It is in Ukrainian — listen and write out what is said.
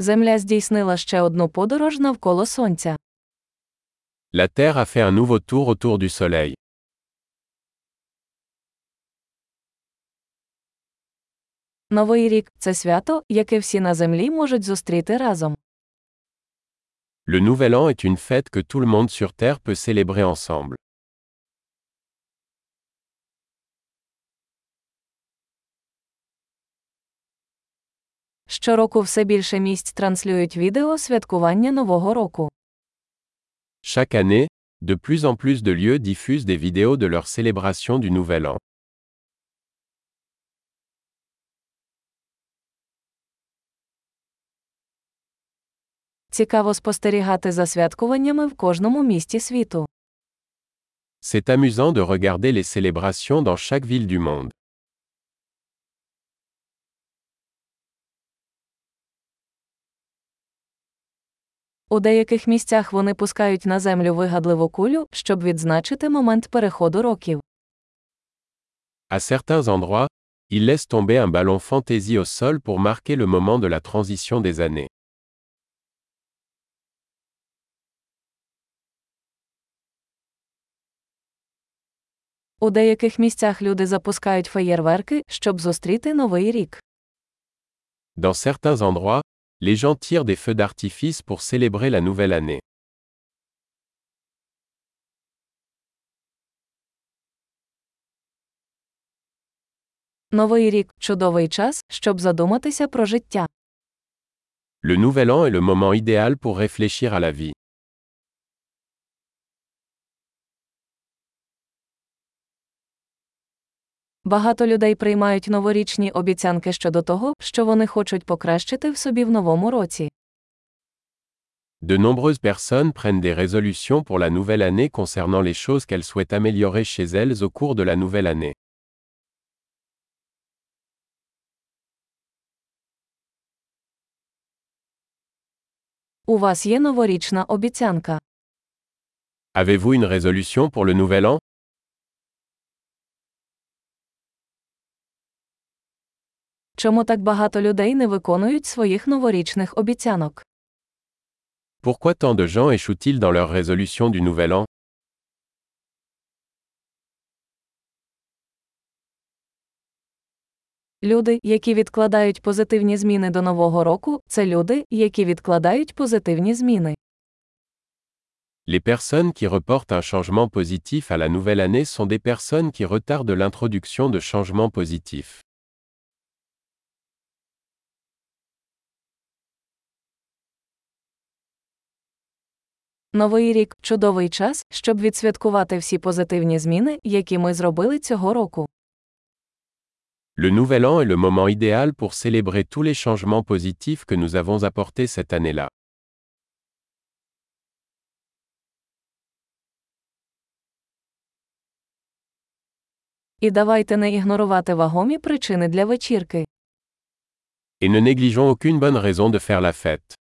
Земля здійснила ще одну подорож навколо Сонця. La Terre a fait un nouveau tour autour du Soleil. Новий рік це свято, яке всі на землі можуть зустріти разом. Le Nouvel An est une fête que tout le monde sur Terre peut célébrer ensemble. Щороку все більше місць транслюють відео святкування Нового року. Chaque année, de plus en plus de lieux diffusent des vidéos de leur célébration du Nouvel An. Цікаво спостерігати за святкуваннями в кожному місті світу. C'est amusant de regarder les célébrations dans chaque ville du monde. У деяких місцях вони пускають на землю вигадливу кулю, щоб відзначити момент переходу років. À certains endroits, ils laissent tomber un ballon fantaisie au sol pour marquer le moment de la transition des années. У деяких місцях люди запускають феєрверки, щоб зустріти новий рік. Dans certains endroits, les gens tirent des feux d'artifice pour célébrer la nouvelle année. Новий рік чудовий час, щоб задуматися про життя. Le Nouvel An est le moment idéal pour réfléchir à la vie. Багато людей приймають новорічні обіцянки щодо того, що вони хочуть покращити в собі в новому році. De nombreuses personnes prennent des résolutions pour la nouvelle année concernant les choses qu'elles souhaitent améliorer chez elles au cours de la nouvelle année. У вас є новорічна обіцянка. Avez-vous une résolution pour le Nouvel An Чому так багато людей не виконують своїх новорічних обіцянок? Pourquoi tant de gens échouent-ils dans leurs résolutions du Nouvel An Люди, які відкладають позитивні зміни до нового року, це люди, які відкладають позитивні зміни. Les personnes qui reportent un changement positif à la nouvelle année sont des personnes qui retardent l'introduction de changements positifs. Новий рік чудовий час, щоб відсвяткувати всі позитивні зміни, які ми зробили цього року. Le Nouvel An est le moment idéal pour célébrer tous les changements positifs que nous avons apportés cette année-là. І давайте не ігнорувати вагомі причини для вечірки. Et ne négligeons aucune bonne raison de faire la fête.